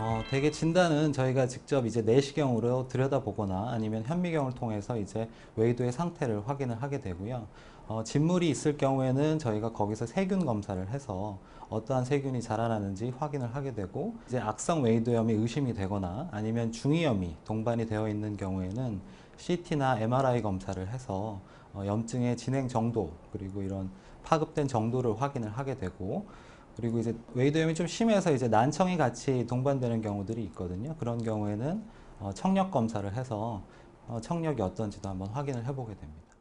어, 대개 진단은 저희가 직접 이제 내시경으로 들여다보거나 아니면 현미경을 통해서 이제 웨이도의 상태를 확인을 하게 되고요. 어, 진물이 있을 경우에는 저희가 거기서 세균 검사를 해서 어떠한 세균이 자라나는지 확인을 하게 되고 이제 악성 웨이도염이 의심이 되거나 아니면 중이염이 동반이 되어 있는 경우에는 CT나 MRI 검사를 해서 어, 염증의 진행 정도 그리고 이런 파급된 정도를 확인을 하게 되고 그리고 이제 웨이도염이 좀 심해서 이제 난청이 같이 동반되는 경우들이 있거든요. 그런 경우에는 어, 청력 검사를 해서 어, 청력이 어떤지도 한번 확인을 해보게 됩니다.